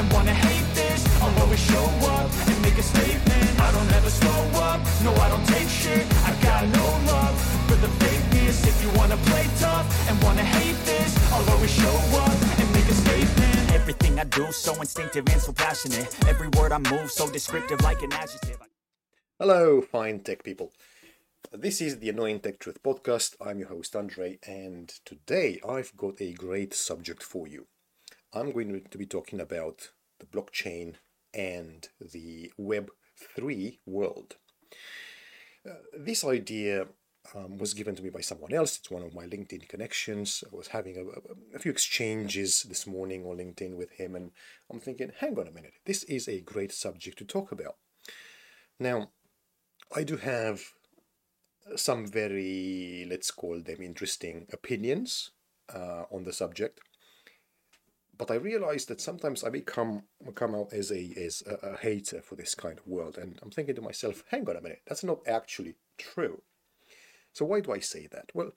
and wanna hate this. I'll always show up and make a statement. I don't ever slow up, no, I don't take shit. I got no love for the fakeness. If you wanna play tough and wanna hate this, I'll always show up and make a statement. Everything I do, so instinctive and so passionate. Every word I move, so descriptive, like an adjective. Hello, fine tech people. This is the Annoying Tech Truth podcast. I'm your host, Andre, and today I've got a great subject for you. I'm going to be talking about the blockchain and the Web3 world. Uh, this idea um, was given to me by someone else. It's one of my LinkedIn connections. I was having a, a, few exchanges this morning on LinkedIn with him, and I'm thinking, hang on a minute, this is a great subject to talk about. Now, I do have some very, let's call them interesting opinions uh, on the subject. But I realized that sometimes I become come out as a as a, a hater for this kind of world, and I'm thinking to myself, hang on a minute, that's not actually true. So why do I say that? Well,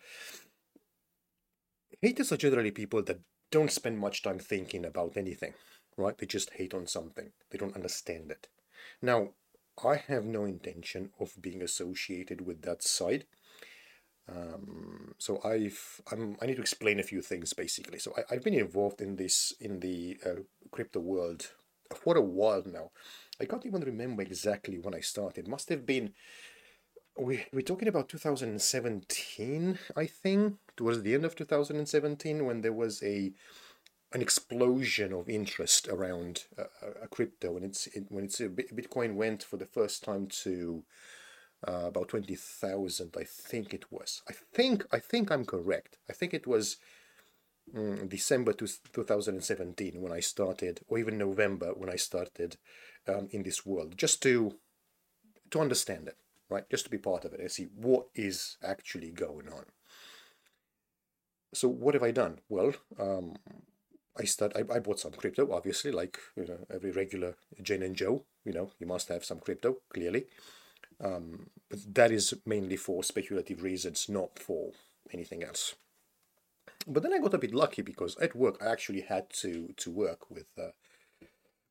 haters are generally people that don't spend much time thinking about anything, right? They just hate on something. They don't understand it. Now, I have no intention of being associated with that side. Um, so I've I'm, i need to explain a few things basically. So I, have been involved in this in the uh, crypto world for a while now. I can't even remember exactly when I started. Must have been we we're talking about 2017, I think, towards the end of 2017 when there was a an explosion of interest around uh, a crypto when it's it, when it's Bitcoin went for the first time to uh, about twenty thousand, I think it was. I think I think I'm correct. I think it was um, December two, 2017 when I started, or even November when I started um, in this world, just to to understand it, right? Just to be part of it and see what is actually going on. So what have I done? Well, um, I start. I, I bought some crypto, obviously, like you know every regular Jane and Joe. You know, you must have some crypto, clearly. Um, but that is mainly for speculative reasons, not for anything else. But then I got a bit lucky because at work I actually had to to work with uh,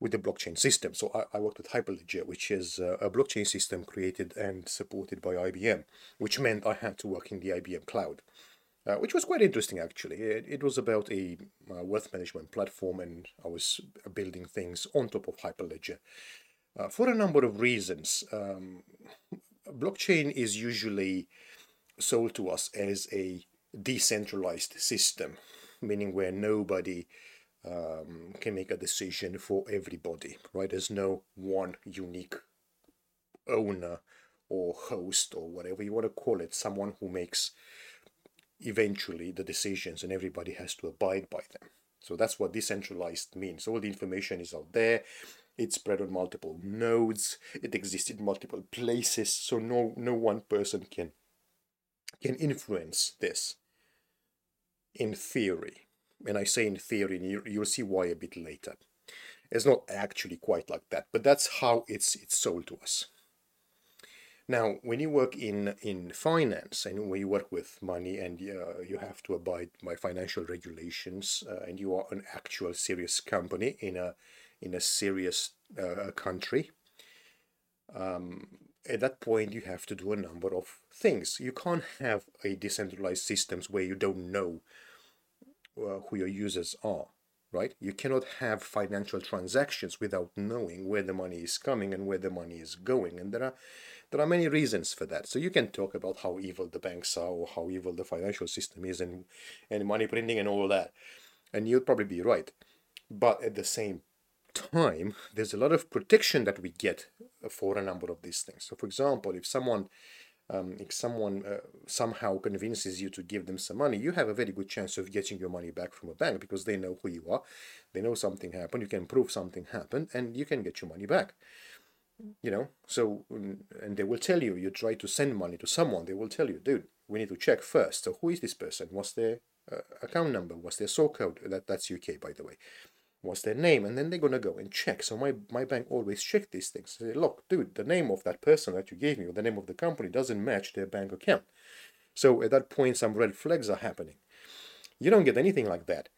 with the blockchain system. So I, I worked with Hyperledger, which is uh, a blockchain system created and supported by IBM, which meant I had to work in the IBM cloud uh, which was quite interesting actually. It, it was about a uh, wealth management platform, and I was building things on top of Hyperledger uh, for a number of reasons. Um, blockchain is usually sold to us as a decentralized system, meaning where nobody um, can make a decision for everybody, right? There's no one unique owner or host or whatever you want to call it, someone who makes eventually the decisions and everybody has to abide by them. So that's what decentralized means. All the information is out there. It's spread on multiple nodes. It exists in multiple places. So no no one person can can influence this. In theory, and I say in theory, and you, you'll see why a bit later. It's not actually quite like that, but that's how it's it's sold to us. Now, when you work in, in finance and when you work with money and uh, you have to abide by financial regulations uh, and you are an actual serious company in a, in a serious uh, country, um, at that point you have to do a number of things. You can't have a decentralized systems where you don't know uh, who your users are right? You cannot have financial transactions without knowing where the money is coming and where the money is going. And there are there are many reasons for that. So you can talk about how evil the banks are or how evil the financial system is and, and money printing and all that. And you'll probably be right. But at the same time, there's a lot of protection that we get for a number of these things. So, for example, if someone um, if someone uh, somehow convinces you to give them some money, you have a very good chance of getting your money back from a bank because they know who you are, they know something happened, you can prove something happened, and you can get your money back. You know so and they will tell you you try to send money to someone they will tell you dude we need to check first. So who is this person? What's their uh, account number? What's their sort code? That that's uk by the way what's their name and then they're going to go and check so my, my bank always check these things say look dude the name of that person that you gave me or the name of the company doesn't match their bank account so at that point some red flags are happening you don't get anything like that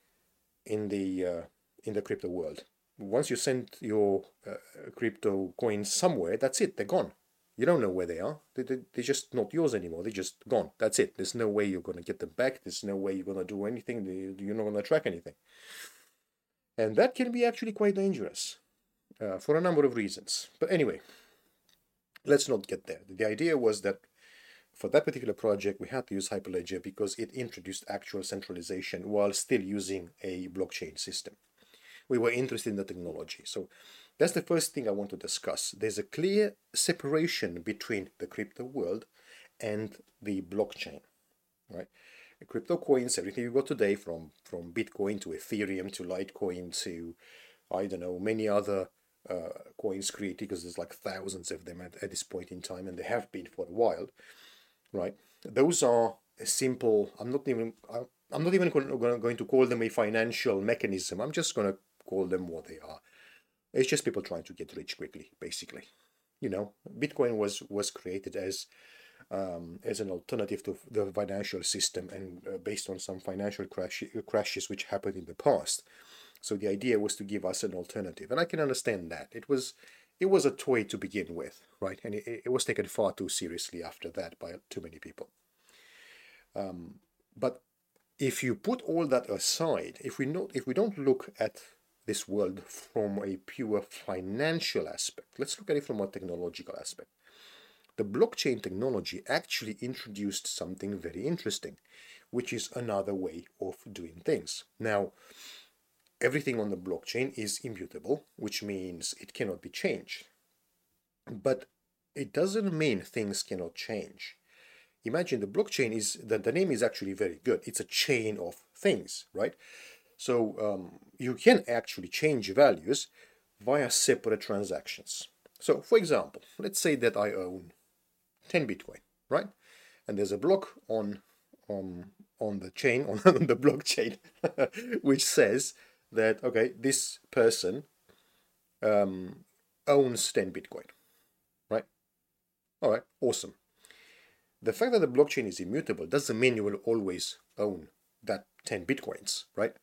in the uh, in the crypto world once you send your uh, crypto coins somewhere, that's it. They're gone. You don't know where they are. They, they, they're just not yours anymore. They're just gone. That's it. There's no way you're going to get them back. There's no way you're going to do anything. You're not going to track anything. And that can be actually quite dangerous uh, for a number of reasons. But anyway, let's not get there. The idea was that for that particular project, we had to use Hyperledger because it introduced actual centralization while still using a blockchain system. We were interested in the technology. So that's the first thing I want to discuss. There's a clear separation between the crypto world and the blockchain, right? Crypto coins, everything you got today, from from Bitcoin to Ethereum to Litecoin to I don't know many other uh, coins created because there's like thousands of them at, at this point in time, and they have been for a while, right? Those are a simple. I'm not even. I'm not even going to call them a financial mechanism. I'm just going to call them what they are it's just people trying to get rich quickly, basically. You know, Bitcoin was was created as um, as an alternative to the financial system and uh, based on some financial crash, crashes which happened in the past. So the idea was to give us an alternative, and I can understand that. It was it was a toy to begin with, right? And it, it was taken far too seriously after that by too many people. Um, but if you put all that aside, if we not if we don't look at this world from a pure financial aspect. Let's look at it from a technological aspect. The blockchain technology actually introduced something very interesting, which is another way of doing things. Now, everything on the blockchain is immutable, which means it cannot be changed. But it doesn't mean things cannot change. Imagine the blockchain is that the name is actually very good. It's a chain of things, right? So um, you can actually change values via separate transactions. So for example, let's say that I own 10 Bitcoin, right? And there's a block on on on the chain on, on the blockchain which says that okay, this person um, owns 10 Bitcoin, right? All right, awesome. The fact that the blockchain is immutable doesn't mean you will always own that 10 Bitcoins, right?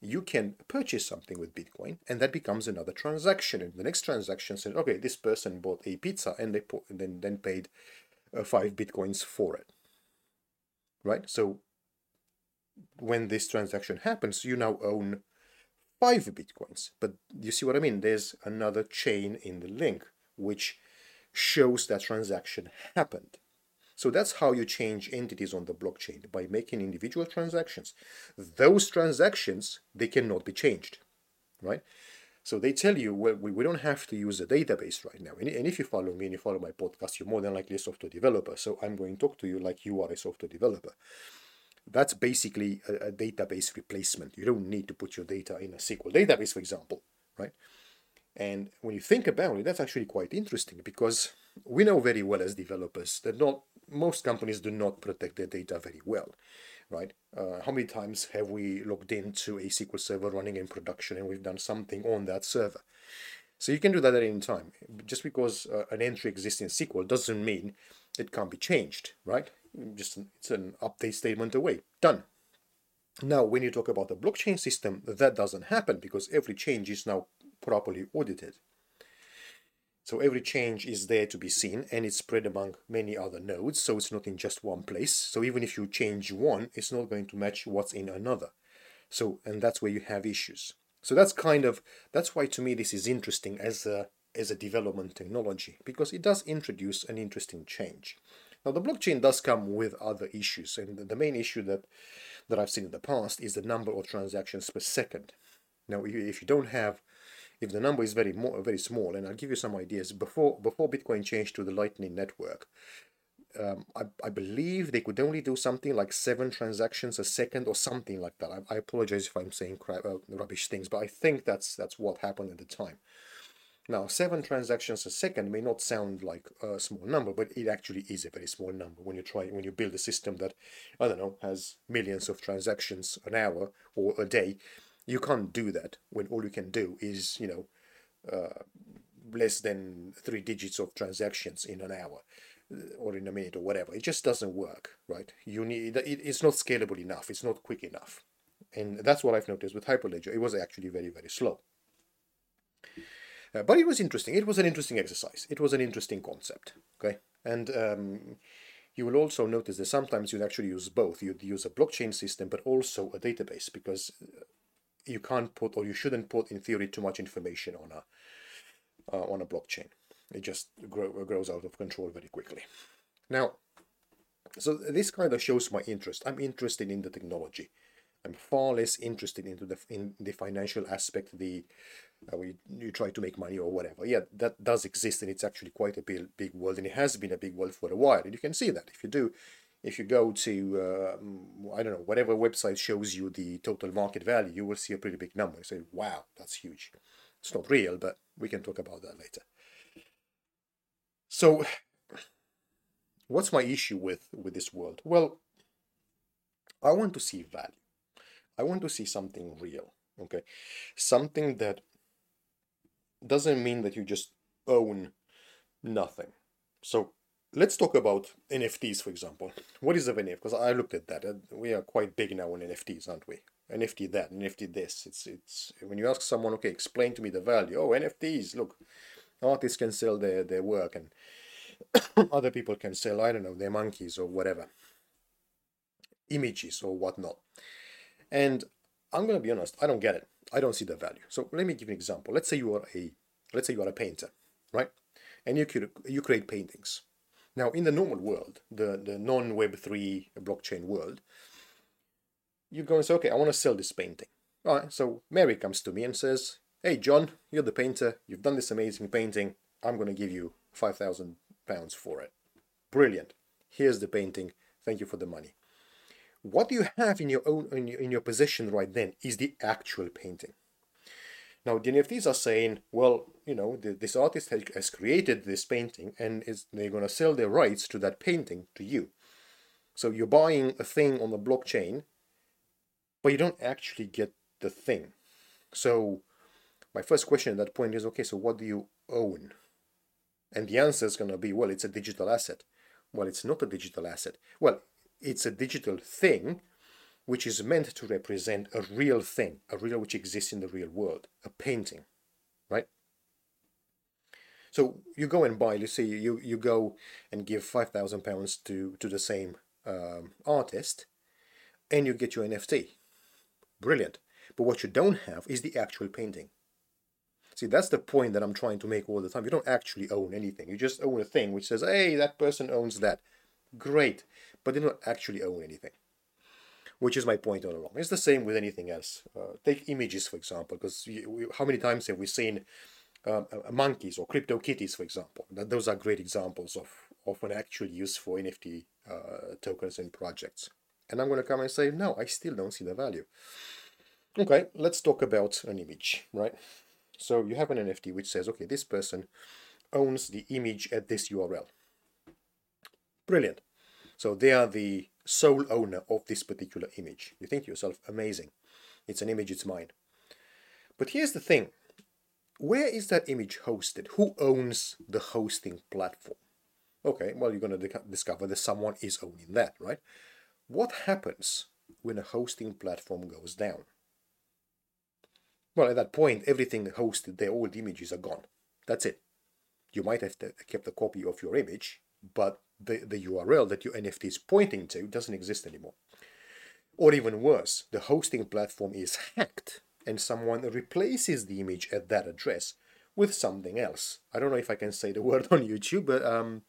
You can purchase something with Bitcoin, and that becomes another transaction. And the next transaction said, okay, this person bought a pizza, and they put, then then paid uh, five bitcoins for it. Right. So when this transaction happens, you now own five bitcoins. But you see what I mean? There's another chain in the link which shows that transaction happened. So that's how you change entities on the blockchain by making individual transactions. Those transactions, they cannot be changed, right? So they tell you, well, we, we don't have to use a database right now. And, and if you follow me and you follow my podcast, you're more than likely a software developer. So I'm going to talk to you like you are a software developer. That's basically a, a database replacement. You don't need to put your data in a SQL database, for example, right? And when you think about it, that's actually quite interesting because we know very well as developers that not most companies do not protect their data very well, right? Uh, how many times have we logged into a SQL server running in production and we've done something on that server? So you can do that at any time. Just because uh, an entry exists in SQL doesn't mean it can't be changed, right? Just an, it's an update statement away. Done. Now, when you talk about the blockchain system, that doesn't happen because every change is now properly audited. So every change is there to be seen and it's spread among many other nodes, so it's not in just one place. So even if you change one, it's not going to match what's in another. So, and that's where you have issues. So that's kind of, that's why to me this is interesting as a, as a development technology, because it does introduce an interesting change. Now the blockchain does come with other issues, and the main issue that, that I've seen in the past is the number of transactions per second. Now, if you don't have if the number is very very small, and I'll give you some ideas. Before before Bitcoin changed to the Lightning Network, um, I, I believe they could only do something like seven transactions a second or something like that. I, I apologize if I'm saying crap, uh, rubbish things, but I think that's that's what happened at the time. Now, seven transactions a second may not sound like a small number, but it actually is a very small number when you try when you build a system that I don't know has millions of transactions an hour or a day you can't do that when all you can do is, you know, uh, less than three digits of transactions in an hour uh, or in a minute or whatever. It just doesn't work, right? You need it, it's not scalable enough. It's not quick enough, and that's what I've noticed with Hyperledger. It was actually very very slow. Uh, but it was interesting. It was an interesting exercise. It was an interesting concept. Okay, and um, you will also notice that sometimes you'd actually use both. You'd use a blockchain system, but also a database because you can't put or you shouldn't put, in theory, too much information on a uh, on a blockchain. It just grow, grows out of control very quickly. Now, so this kind of shows my interest. I'm interested in the technology. I'm far less interested into the in the financial aspect, the uh, we you try to make money or whatever. Yeah, that does exist, and it's actually quite a big big world, and it has been a big world for a while. And you can see that if you do, if you go to uh, I don't know whatever website shows you the total market value, you will see a pretty big number. You say, wow, that's huge. It's not real, but we can talk about that later. So, what's my issue with with this world? Well, I want to see value. I want to see something real, okay? Something that doesn't mean that you just own nothing. So let's talk about NFTs, for example. What is a NFT? Because I looked at that. We are quite big now on NFTs, aren't we? NFT that, NFT this. It's it's when you ask someone, okay, explain to me the value. Oh, NFTs. Look, artists can sell their their work, and other people can sell I don't know their monkeys or whatever, images or whatnot. And I'm to be honest, I don't get it. I don't see the value. So let me give an example. Let's say you are a let's say you are a painter, right? And you you create paintings. Now, in the normal world, the, the non Web three blockchain world, you go and say, okay, I want to sell this painting. All right. So Mary comes to me and says, "Hey, John, you're the painter. You've done this amazing painting. I'm going to give you five thousand pounds for it. Brilliant. Here's the painting. Thank you for the money." What you have in your own in your, in your possession right then is the actual painting. Now the NFTs are saying, well, you know, the, this artist has, has created this painting and is they're going to sell their rights to that painting to you. So you're buying a thing on the blockchain, but you don't actually get the thing. So my first question at that point is, okay, so what do you own? And the answer is going to be, well, it's a digital asset. Well, it's not a digital asset. Well, it's a digital thing which is meant to represent a real thing, a real which exists in the real world, a painting, right? So you go and buy, let's say you, you go and give five thousand pounds to to the same um, artist, and you get your NFT. Brilliant. But what you don't have is the actual painting. See, that's the point that I'm trying to make all the time. You don't actually own anything. You just own a thing which says, hey, that person owns that. Great but they don't actually own anything. Which is my point all along. It's the same with anything else. Uh, take images, for example, because how many times have we seen um, monkeys or crypto kitties, for example? That those are great examples of, of an actual use for NFT uh, tokens and projects. And I'm going to come and say, no, I still don't see the value. Okay, let's talk about an image, right? So you have an NFT which says, okay, this person owns the image at this URL. Brilliant. So they are the sole owner of this particular image. You think to yourself, amazing. It's an image, it's mine. But here's the thing. Where is that image hosted? Who owns the hosting platform? Okay, well, you're going to discover that someone is owning that, right? What happens when a hosting platform goes down? Well, at that point, everything hosted, their old images are gone. That's it. You might have kept a copy of your image, but the, the URL that your NFT is pointing to doesn't exist anymore. Or even worse, the hosting platform is hacked and someone replaces the image at that address with something else. I don't know if I can say the word on YouTube, but um,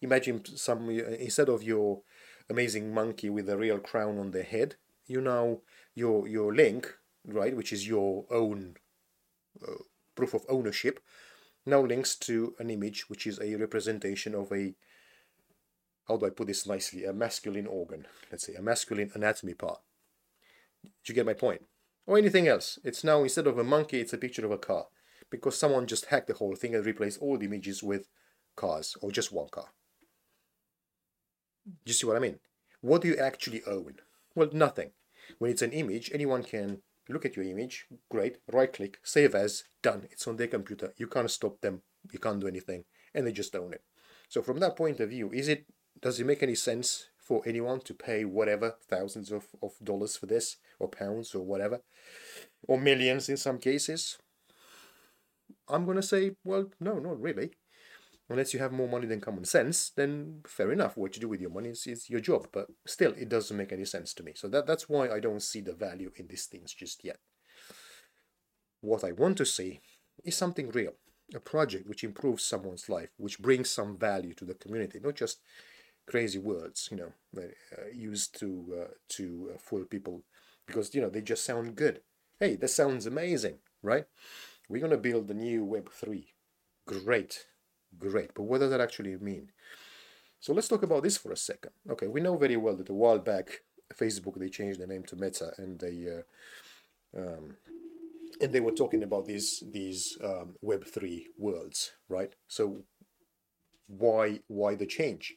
imagine some instead of your amazing monkey with a real crown on their head, you now your your link, right, which is your own uh, proof of ownership, now links to an image which is a representation of a how do I put this nicely, a masculine organ, let's say a masculine anatomy part. Do you get my point? Or anything else. It's now, instead of a monkey, it's a picture of a car. Because someone just hacked the whole thing and replaced all the images with cars, or just one car. Do you see what I mean? What do you actually own? Well, nothing. When it's an image, anyone can look at your image, great, right click, save as, done. It's on their computer. You can't stop them, you can't do anything, and they just own it. So from that point of view, is it does it make any sense for anyone to pay whatever thousands of, of dollars for this or pounds or whatever or millions in some cases I'm going to say, well, no, not really. Unless you have more money than common sense, then fair enough. What you do with your money is, is your job. But still, it doesn't make any sense to me. So that, that's why I don't see the value in these things just yet. What I want to see is something real, a project which improves someone's life, which brings some value to the community, not just crazy words, you know, uh, used to uh, to uh, fool people because you know they just sound good. Hey, that sounds amazing, right? We're gonna build the new Web three. Great, great. But what does that actually mean? So let's talk about this for a second. Okay, we know very well that a while back, Facebook they changed the name to Meta, and they uh, um, and they were talking about these these um, Web three worlds, right? So why why the change?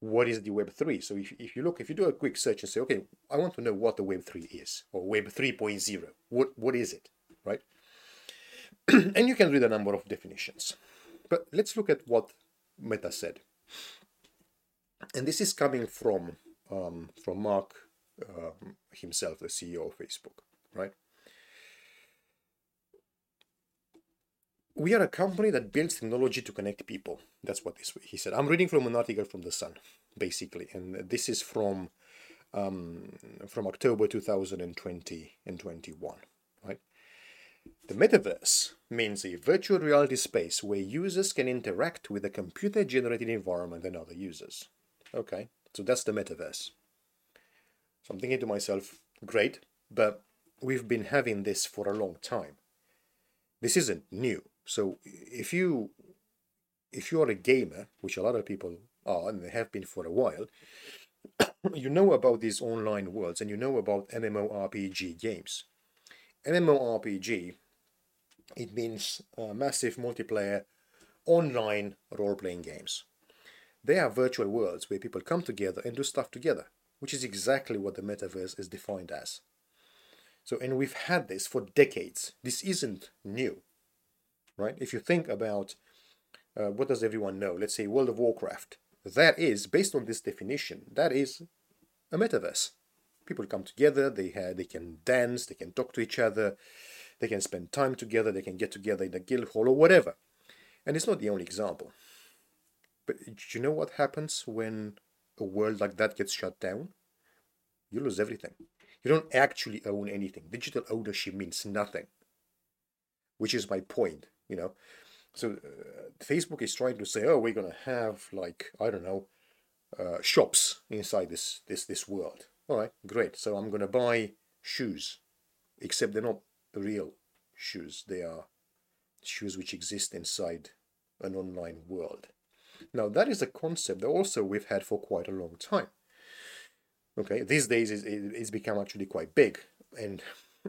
What is the Web3? So if, if you look, if you do a quick search and say, okay, I want to know what the Web3 is or Web 3.0, what, what is it, right? and you can read a number of definitions. But let's look at what Meta said. And this is coming from, um, from Mark um, himself, the CEO of Facebook, right? We are a company that builds technology to connect people. That's what this he said. I'm reading from an article from the Sun, basically, and this is from um, from October 2020 and 21. Right. The metaverse means a virtual reality space where users can interact with a computer-generated environment and other users. Okay, so that's the metaverse. So I'm thinking to myself, great, but we've been having this for a long time. This isn't new so if you if you are a gamer, which a lot of people are and they have been for a while, you know about these online worlds and you know about MMORPG games. MMORPG, it means uh, massive multiplayer online role-playing games. They are virtual worlds where people come together and do stuff together, which is exactly what the metaverse is defined as. So, and we've had this for decades. This isn't new right? If you think about uh, what does everyone know, let's say World of Warcraft, that is, based on this definition, that is a metaverse. People come together, they, have, they can dance, they can talk to each other, they can spend time together, they can get together in a guild hall or whatever. And it's not the only example. But do you know what happens when a world like that gets shut down? You lose everything. You don't actually own anything. Digital ownership means nothing, which is my point you know? So uh, facebook is trying to say oh we're to have like i don't know uh, shops inside this this this world. All right great. So i'm to buy shoes except they're not real shoes. They are shoes which exist inside an online world. Now that is a concept that also we've had for quite a long time. Okay these days it's become actually quite big. And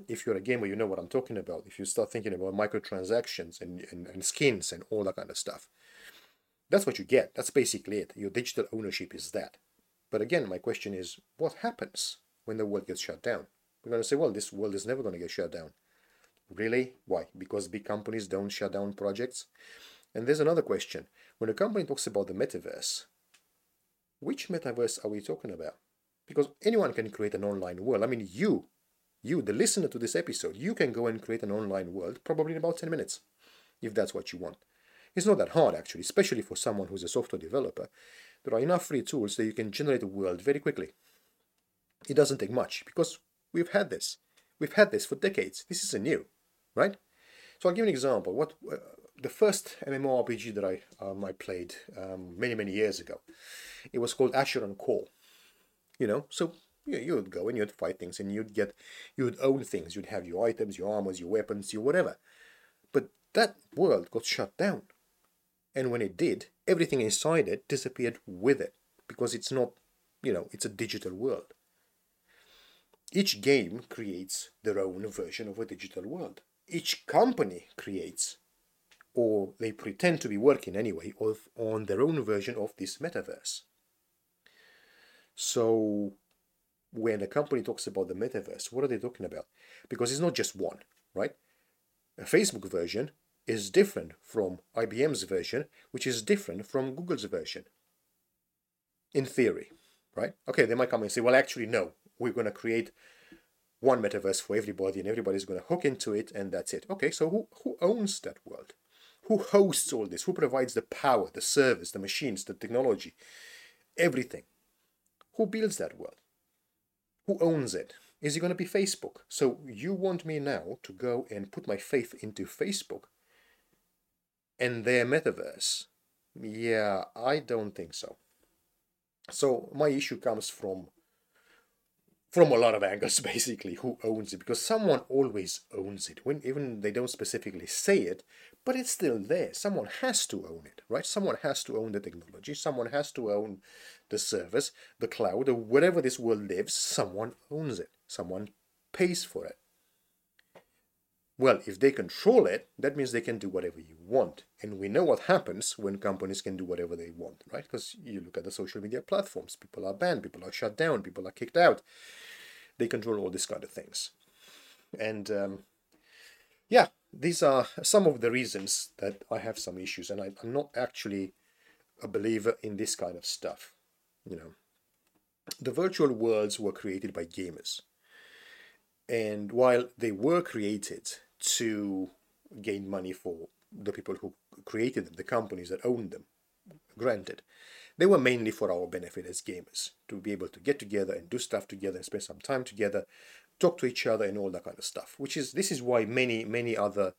if you're a gamer, you know what I'm talking about. If you start thinking about microtransactions and, and, and skins and all that kind of stuff, that's what you get. That's basically it. Your digital ownership is that. But again, my question is, what happens when the world gets shut down? We're going to say, well, this world is never going to get shut down. Really? Why? Because big companies don't shut down projects? And there's another question. When a company talks about the metaverse, which metaverse are we talking about? Because anyone can create an online world. I mean, you you, the listener to this episode, you can go and create an online world probably in about 10 minutes, if that's what you want. It's not that hard actually, especially for someone who's a software developer. There are enough free tools that you can generate a world very quickly. It doesn't take much because we've had this. We've had this for decades. This isn't new, right? So I'll give you an example. What uh, the first MMORPG that I um, I played um, many many years ago, it was called Asheron Call. You know, so you, you would go and you'd fight things and you'd get you would own things. You'd have your items your armors your weapons your whatever. But that world got shut down. And when it did everything inside it disappeared with it because it's not you know it's a digital world. Each game creates their own version of a digital world. Each company creates or they pretend to be working anyway of, on their own version of this metaverse. So when a company talks about the metaverse, what are they talking about? Because it's not just one, right? A Facebook version is different from IBM's version, which is different from Google's version. In theory, right? Okay, they might come and say, well, actually, no, we're going to create one metaverse for everybody and everybody's going to hook into it and that's it. Okay, so who, who owns that world? Who hosts all this? Who provides the power, the service, the machines, the technology, everything? Who builds that world? Who owns it? Is it going to be Facebook? So you want me now to go and put my faith into Facebook and their metaverse? Yeah, I don't think so. So my issue comes from from a lot of angles basically who owns it because someone always owns it when even they don't specifically say it but it's still there. Someone has to own it right? Someone has to own the technology. Someone has to own the service the cloud or whatever this world lives someone owns it. Someone pays for it well, if they control it, that means they can do whatever you want. And we know what happens when companies can do whatever they want, right? Because you look at the social media platforms, people are banned, people are shut down, people are kicked out. They control all these kind of things. And um, yeah, these are some of the reasons that I have some issues. And I, I'm not actually a believer in this kind of stuff. You know, the virtual worlds were created by gamers. And while they were created to gain money for the people who created them, the companies that owned them. Granted, they were mainly for our benefit as gamers to be able to get together and do stuff together and spend some time together, talk to each other and all that kind of stuff. Which is this is why many many other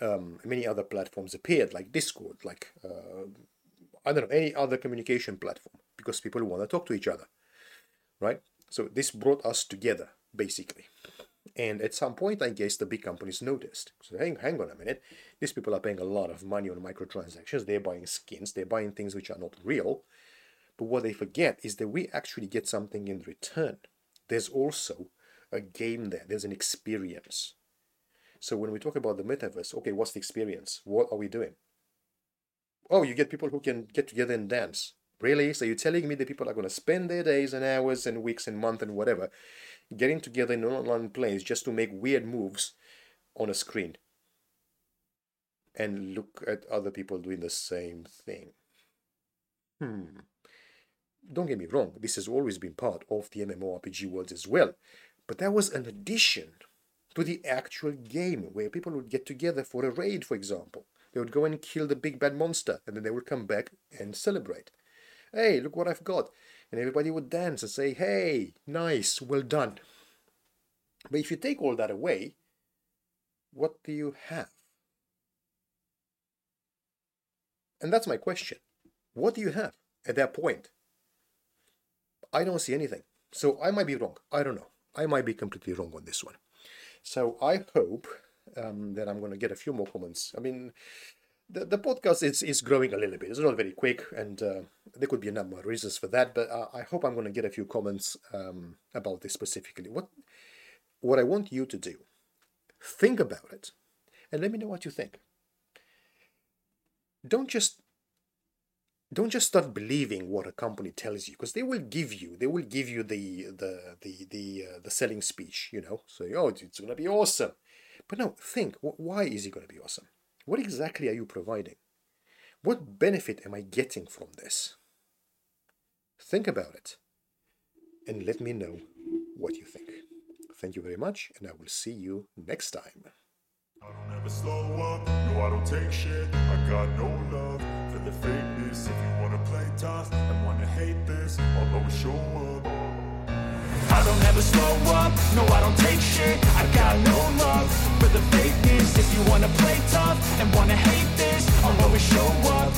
um, many other platforms appeared, like Discord, like uh, I don't know any other communication platform, because people want to talk to each other, right? So this brought us together basically. And at some point, I guess the big companies noticed. So hang, hang on a minute. These people are paying a lot of money on microtransactions. They're buying skins. They're buying things which are not real. But what they forget is that we actually get something in return. There's also a game there. There's an experience. So when we talk about the metaverse, okay, what's the experience? What are we doing? Oh, you get people who can get together and dance. Really? So you're telling me that people are going to spend their days and hours and weeks and months and whatever getting together in online place just to make weird moves on a screen and look at other people doing the same thing. Hmm. Don't get me wrong, this has always been part of the MMORPG world as well, but that was an addition to the actual game where people would get together for a raid, for example. They would go and kill the big bad monster and then they would come back and celebrate. Hey, look what I've got and everybody would dance and say, hey, nice, well done. But if you take all that away, what do you have? And that's my question. What do you have at that point? I don't see anything. So I might be wrong. I don't know. I might be completely wrong on this one. So I hope um, that I'm going to get a few more comments. I mean, the, the podcast is, is growing a little bit. It's not very quick, and uh, there could be a number of reasons for that. But uh, I hope I'm going to get a few comments um, about this specifically. What what I want you to do, think about it, and let me know what you think. Don't just don't just start believing what a company tells you because they will give you they will give you the the the the uh, the selling speech you know so oh it's going to be awesome but no think why is it going to be awesome what exactly are you providing? What benefit am I getting from this? Think about it and let me know what you think. Thank you very much, and I will see you next time. I don't ever slow up, no, I don't take shit. I got no love for the fakeness. If you wanna play tough and wanna hate this, I'll always show up. I don't ever slow up, no I don't take shit. I've got no love for the fakeness. If you wanna play tough and wanna hate this I'll always show up.